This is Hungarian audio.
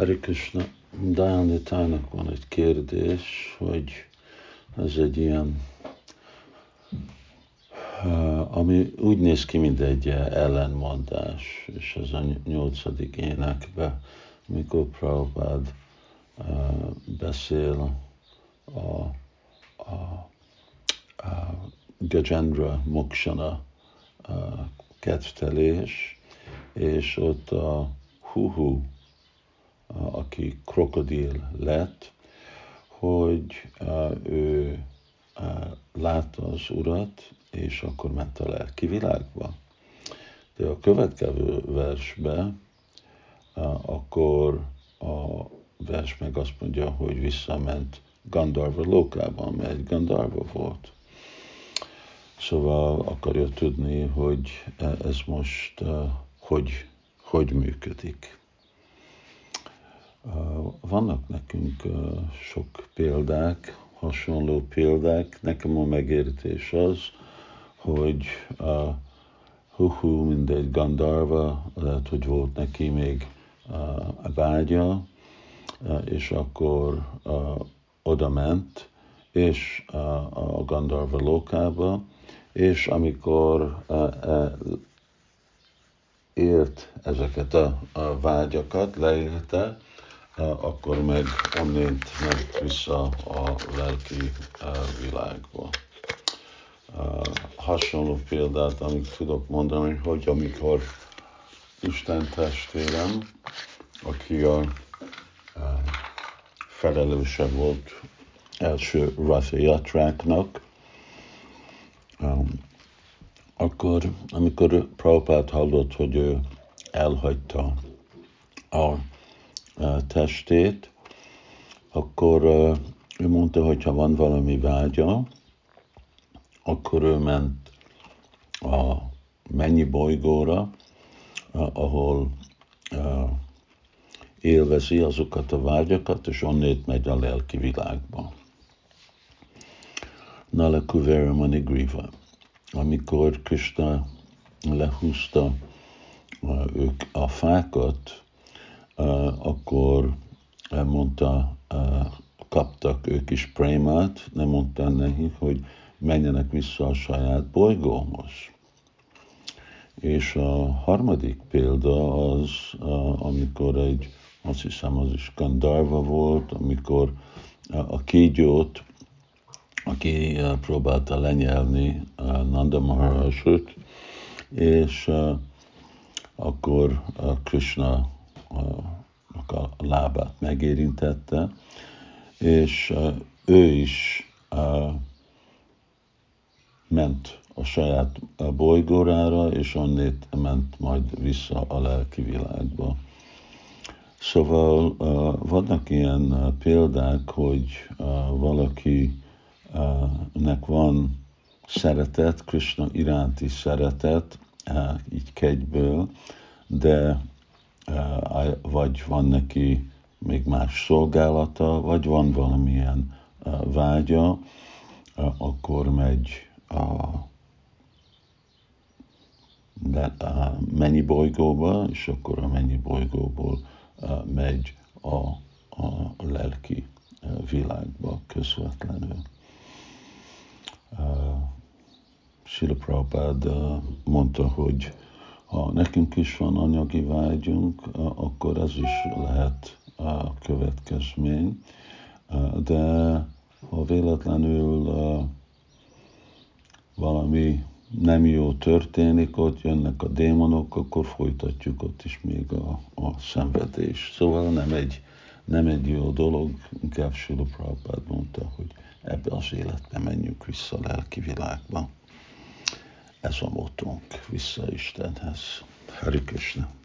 Hari Krishna, Dayanitának van egy kérdés, hogy ez egy ilyen, ami úgy néz ki, mint egy ellenmondás, és ez a nyolcadik énekbe, mikor Prabhupád beszél a, a, a Gajendra Mokshana kedvtelés, és ott a Huhu aki krokodil lett, hogy ő látta az urat, és akkor ment a lelki világba. De a következő versbe, akkor a vers meg azt mondja, hogy visszament Gandarva lókában, mert Gandarva volt. Szóval akarja tudni, hogy ez most hogy, hogy működik. Vannak nekünk sok példák, hasonló példák. Nekem a megértés az, hogy a Huhu, mint egy Gandarva, lehet, hogy volt neki még a vágya, és akkor oda ment, és a Gandarva lókába, és amikor élt ezeket a, a vágyakat, leélte, akkor meg onnét ment vissza a lelki világba. Hasonló példát, amit tudok mondani, hogy amikor Isten testvérem, aki a felelőse volt első Ratha Yatráknak, akkor, amikor Prabhupát hallott, hogy ő elhagyta a testét, akkor ő mondta, hogy ha van valami vágya, akkor ő ment a mennyi bolygóra, ahol élvezi azokat a vágyakat, és onnét megy a lelki világba. Nala Kuvera Manigriva. Amikor Krishna lehúzta ők a fákat, akkor mondta, kaptak ők is prémát, nem mondta nekik, hogy menjenek vissza a saját bolygóhoz. És a harmadik példa az, amikor egy, azt hiszem az is Gandarva volt, amikor a kígyót, aki próbálta lenyelni Nanda Maharajot, és akkor Krishna a lábát megérintette, és ő is ment a saját bolygórára, és onnét ment majd vissza a lelki világba. Szóval vannak ilyen példák, hogy valakinek van szeretet, Krishna iránti szeretet, így kegyből, de vagy van neki még más szolgálata, vagy van valamilyen vágya, akkor megy a, a mennyi bolygóba, és akkor a mennyi bolygóból megy a, a lelki világba közvetlenül. Sila Prabhupád mondta, hogy ha nekünk is van anyagi vágyunk, akkor ez is lehet a következmény, de ha véletlenül valami nem jó történik, ott jönnek a démonok, akkor folytatjuk ott is még a, a szenvedés. Szóval nem egy, nem egy jó dolog, inkább Sula Prabhupád mondta, hogy ebbe az életbe menjünk vissza a lelki világba. Ez a motónk, vissza Istenhez. Hari Krishna.